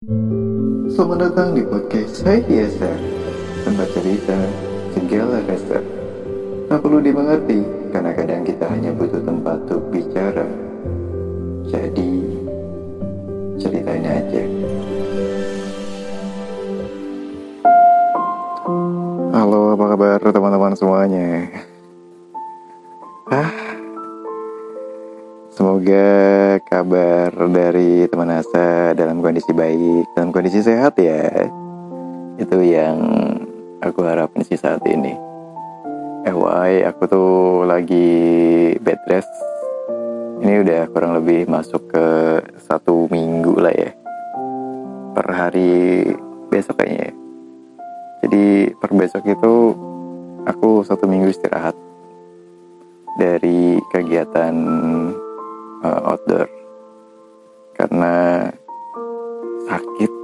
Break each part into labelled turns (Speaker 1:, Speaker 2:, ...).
Speaker 1: Selamat datang di podcast Saya Biasa Tempat cerita segala rasa. Tak perlu dimengerti Karena kadang kita hanya butuh tempat untuk bicara. Jadi Ceritain aja. Halo apa kabar teman-teman semuanya? Hah Semoga kabar dari teman Asa dalam kondisi baik, dalam kondisi sehat ya. Itu yang aku harapin sih saat ini. FYI, aku tuh lagi bed rest. Ini udah kurang lebih masuk ke satu minggu lah ya. Per hari besok kayaknya ya. Jadi per besok itu aku satu minggu istirahat dari kegiatan uh, outdoor karena sakit.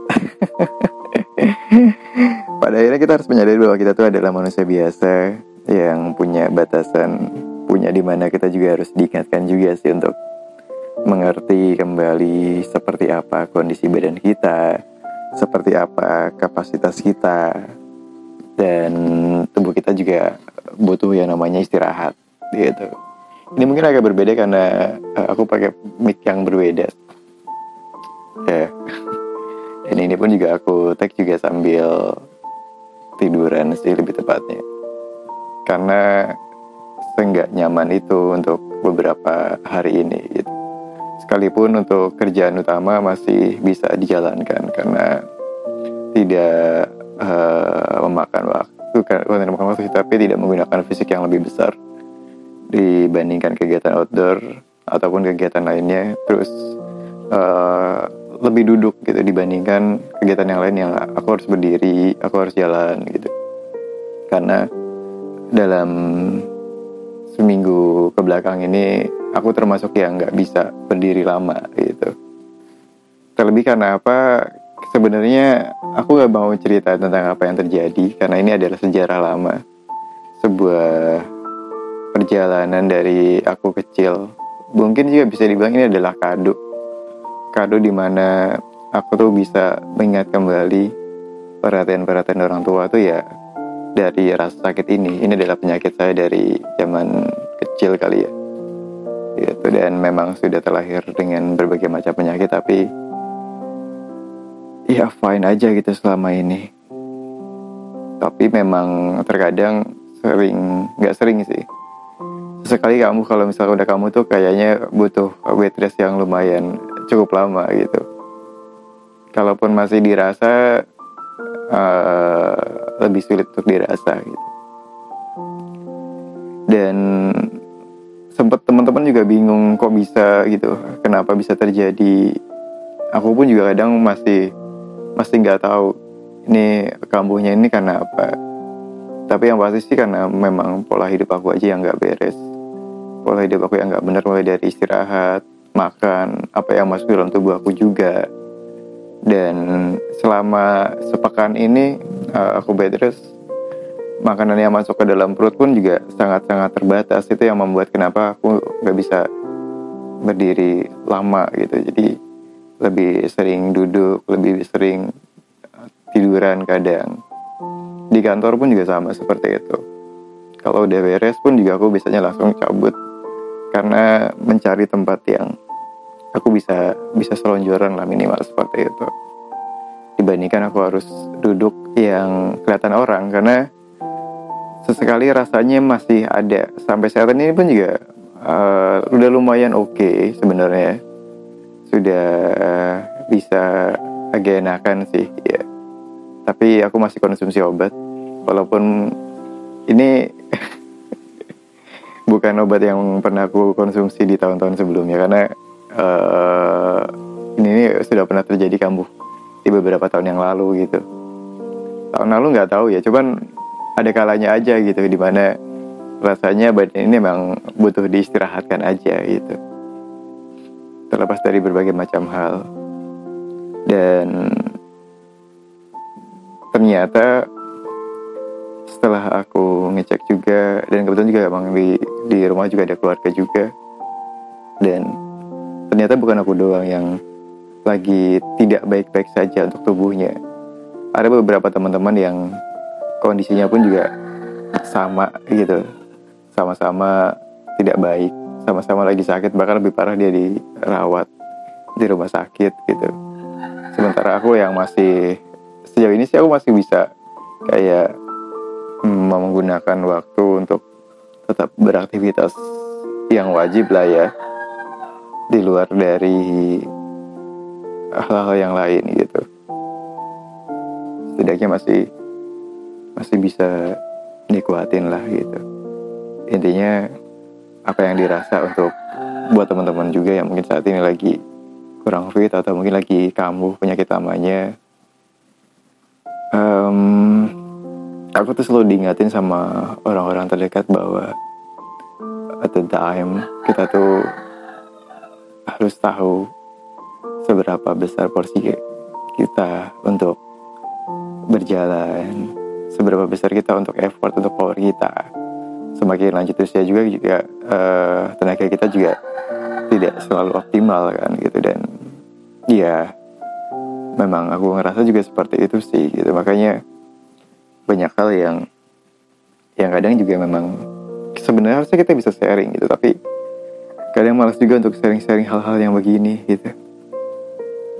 Speaker 1: Pada akhirnya kita harus menyadari bahwa kita tuh adalah manusia biasa yang punya batasan, punya di mana kita juga harus diingatkan juga sih untuk mengerti kembali seperti apa kondisi badan kita, seperti apa kapasitas kita, dan tubuh kita juga butuh yang namanya istirahat gitu. Ini mungkin agak berbeda karena uh, aku pakai mic yang berbeda. Ya. Dan ini pun juga aku tag juga sambil tiduran sih lebih tepatnya. Karena seenggak nyaman itu untuk beberapa hari ini gitu. Sekalipun untuk kerjaan utama masih bisa dijalankan karena tidak uh, memakan waktu, bukan memakan waktu tapi tidak menggunakan fisik yang lebih besar dibandingkan kegiatan outdoor ataupun kegiatan lainnya terus uh, lebih duduk gitu dibandingkan kegiatan yang lain yang aku harus berdiri aku harus jalan gitu. Karena dalam seminggu ke belakang ini aku termasuk yang nggak bisa berdiri lama gitu. Terlebih karena apa? Sebenarnya aku nggak mau cerita tentang apa yang terjadi karena ini adalah sejarah lama. Sebuah perjalanan dari aku kecil. Mungkin juga bisa dibilang ini adalah kado. Kado di mana aku tuh bisa mengingat kembali perhatian-perhatian orang tua tuh ya dari rasa sakit ini. Ini adalah penyakit saya dari zaman kecil kali ya. Gitu dan memang sudah terlahir dengan berbagai macam penyakit tapi ya fine aja gitu selama ini. Tapi memang terkadang sering nggak sering sih sekali kamu kalau misalnya udah kamu tuh kayaknya butuh bed rest yang lumayan cukup lama gitu. Kalaupun masih dirasa uh, lebih sulit untuk dirasa gitu. Dan sempat teman-teman juga bingung kok bisa gitu kenapa bisa terjadi. Aku pun juga kadang masih masih nggak tahu ini kambuhnya ini karena apa. Tapi yang pasti sih karena memang pola hidup aku aja yang nggak beres pola hidup aku yang nggak benar mulai dari istirahat makan apa yang masuk dalam tubuh aku juga. Dan selama sepekan ini uh, aku bed rest makanan yang masuk ke dalam perut pun juga sangat-sangat terbatas. Itu yang membuat kenapa aku nggak bisa berdiri lama gitu. Jadi lebih sering duduk lebih sering tiduran kadang. Di kantor pun juga sama seperti itu. Kalau udah beres pun juga aku biasanya langsung cabut karena mencari tempat yang aku bisa bisa selonjoran lah minimal seperti itu. Dibandingkan aku harus duduk yang kelihatan orang karena sesekali rasanya masih ada. Sampai saat ini pun juga uh, udah lumayan oke okay sebenarnya. Sudah bisa agak enakan sih ya. Tapi aku masih konsumsi obat walaupun ini bukan obat yang pernah aku konsumsi di tahun-tahun sebelumnya karena uh, ini, ini sudah pernah terjadi kambuh di beberapa tahun yang lalu gitu. Tahun lalu nggak tahu ya cuman ada kalanya aja gitu di mana rasanya badan ini memang butuh diistirahatkan aja gitu. Terlepas dari berbagai macam hal. Dan ternyata setelah aku ngecek juga dan kebetulan juga emang di di rumah juga ada keluarga juga dan ternyata bukan aku doang yang lagi tidak baik-baik saja untuk tubuhnya. Ada beberapa teman-teman yang kondisinya pun juga sama gitu, sama-sama tidak baik, sama-sama lagi sakit, bahkan lebih parah dia dirawat di rumah sakit gitu. Sementara aku yang masih sejauh ini sih aku masih bisa kayak mm, menggunakan waktu untuk tetap beraktivitas yang wajib lah ya di luar dari hal-hal yang lain gitu. Setidaknya masih masih bisa nikmatin lah gitu. Intinya apa yang dirasa untuk buat teman-teman juga yang mungkin saat ini lagi kurang fit atau mungkin lagi kambuh penyakit namanya um, aku tuh selalu diingatin sama orang-orang terdekat bahwa at the time kita tuh harus tahu seberapa besar porsi kita untuk berjalan seberapa besar kita untuk effort untuk power kita. Semakin lanjut usia juga juga uh, tenaga kita juga tidak selalu optimal kan gitu. Dan ya memang aku ngerasa juga seperti itu sih gitu. Makanya banyak hal yang yang kadang juga memang sebenarnya harusnya kita bisa sharing gitu tapi kadang malas juga untuk sharing-sharing hal-hal yang begini gitu.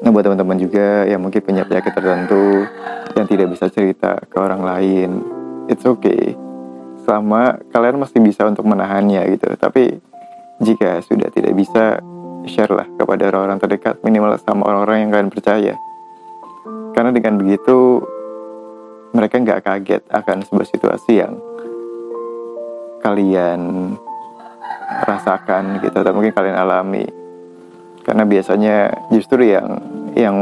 Speaker 1: Nah buat teman-teman juga yang mungkin punya penyakit tertentu yang tidak bisa cerita ke orang lain it's okay. Selama kalian masih bisa untuk menahannya gitu tapi jika sudah tidak bisa share lah kepada orang-orang terdekat minimal sama orang-orang yang kalian percaya. Karena dengan begitu mereka nggak kaget akan sebuah situasi yang kalian rasakan gitu atau mungkin kalian alami. Karena biasanya justru yang yang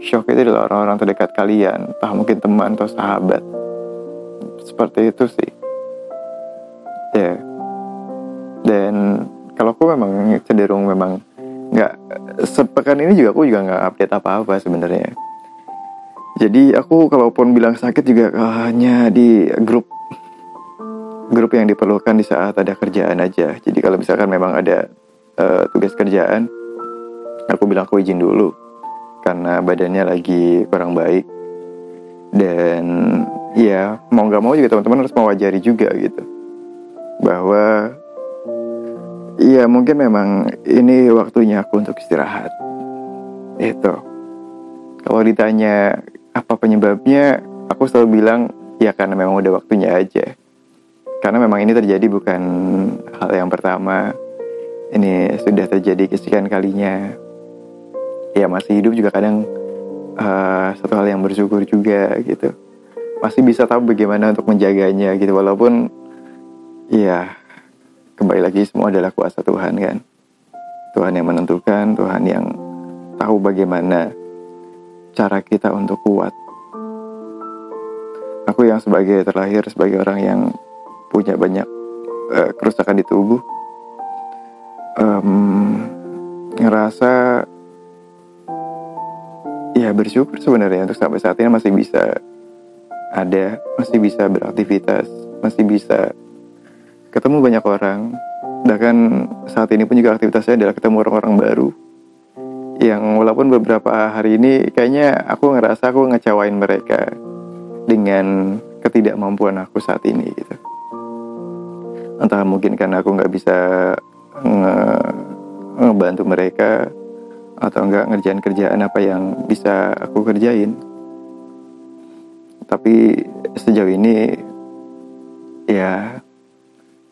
Speaker 1: shock itu adalah orang-orang terdekat kalian entah mungkin teman atau sahabat. Seperti itu sih. Ya. Yeah. dan kalau aku memang cenderung memang nggak sepekan ini juga aku juga nggak update apa-apa sebenarnya. Jadi aku kalaupun bilang sakit juga hanya di grup grup yang diperlukan di saat ada kerjaan aja. Jadi kalau misalkan memang ada uh, tugas kerjaan, aku bilang aku izin dulu karena badannya lagi kurang baik. Dan ya mau nggak mau juga teman-teman harus mewajari juga gitu bahwa ya mungkin memang ini waktunya aku untuk istirahat. Itu. Kalau ditanya apa penyebabnya, aku selalu bilang ya karena memang udah waktunya aja karena memang ini terjadi bukan hal yang pertama. Ini sudah terjadi kesekian kalinya. Ya masih hidup juga kadang uh, satu hal yang bersyukur juga gitu. Masih bisa tahu bagaimana untuk menjaganya gitu. Walaupun ya kembali lagi semua adalah kuasa Tuhan kan. Tuhan yang menentukan Tuhan yang tahu bagaimana cara kita untuk kuat. Aku yang sebagai terlahir sebagai orang yang punya banyak uh, kerusakan di tubuh um, ngerasa ya bersyukur sebenarnya untuk sampai saat ini masih bisa ada masih bisa beraktivitas masih bisa ketemu banyak orang. Bahkan saat ini pun juga aktivitasnya adalah ketemu orang-orang baru yang walaupun beberapa hari ini kayaknya aku ngerasa aku ngecewain mereka dengan ketidakmampuan aku saat ini gitu entah mungkin karena aku nggak bisa nge ngebantu mereka atau nggak ngerjain kerjaan apa yang bisa aku kerjain tapi sejauh ini ya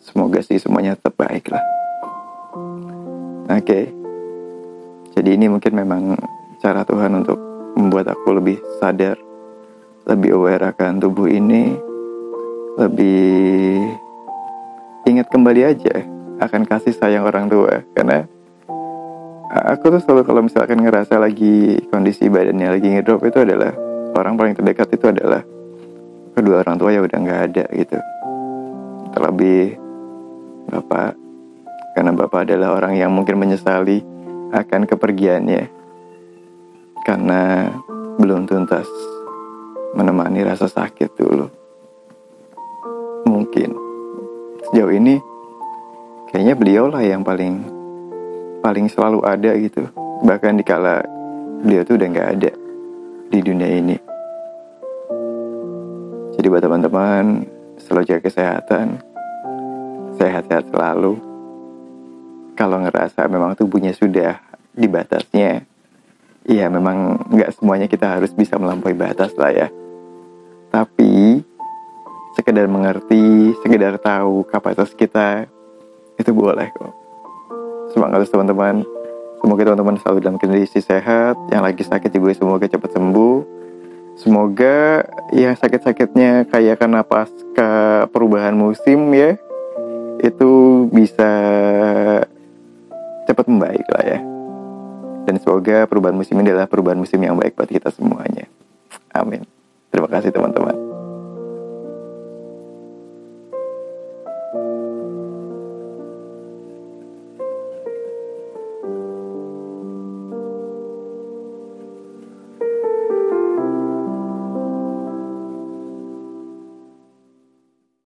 Speaker 1: semoga sih semuanya tetap baik lah oke okay. jadi ini mungkin memang cara Tuhan untuk membuat aku lebih sadar lebih aware akan tubuh ini lebih ingat kembali aja akan kasih sayang orang tua karena aku tuh selalu kalau misalkan ngerasa lagi kondisi badannya lagi ngedrop itu adalah orang paling terdekat itu adalah kedua orang tua ya udah nggak ada gitu. Terlebih bapak karena bapak adalah orang yang mungkin menyesali akan kepergiannya karena belum tuntas menemani rasa sakit dulu. Mungkin sejauh ini kayaknya beliau lah yang paling paling selalu ada gitu. Bahkan dikala beliau tuh udah nggak ada di dunia ini. Jadi buat teman-teman selalu jaga kesehatan. Sehat-sehat selalu. Kalau ngerasa memang tubuhnya sudah di batasnya ya memang nggak semuanya kita harus bisa melampaui batas lah ya. Tapi sekedar mengerti sekedar tahu kapasitas kita itu boleh kok. Semangat teman-teman. Semoga teman-teman selalu dalam kondisi sehat yang lagi sakit juga semoga cepat sembuh. Semoga yang sakit-sakitnya kayak karena pasca perubahan musim ya itu bisa cepat membaik lah ya. Dan semoga perubahan musim ini adalah perubahan musim yang baik buat kita semuanya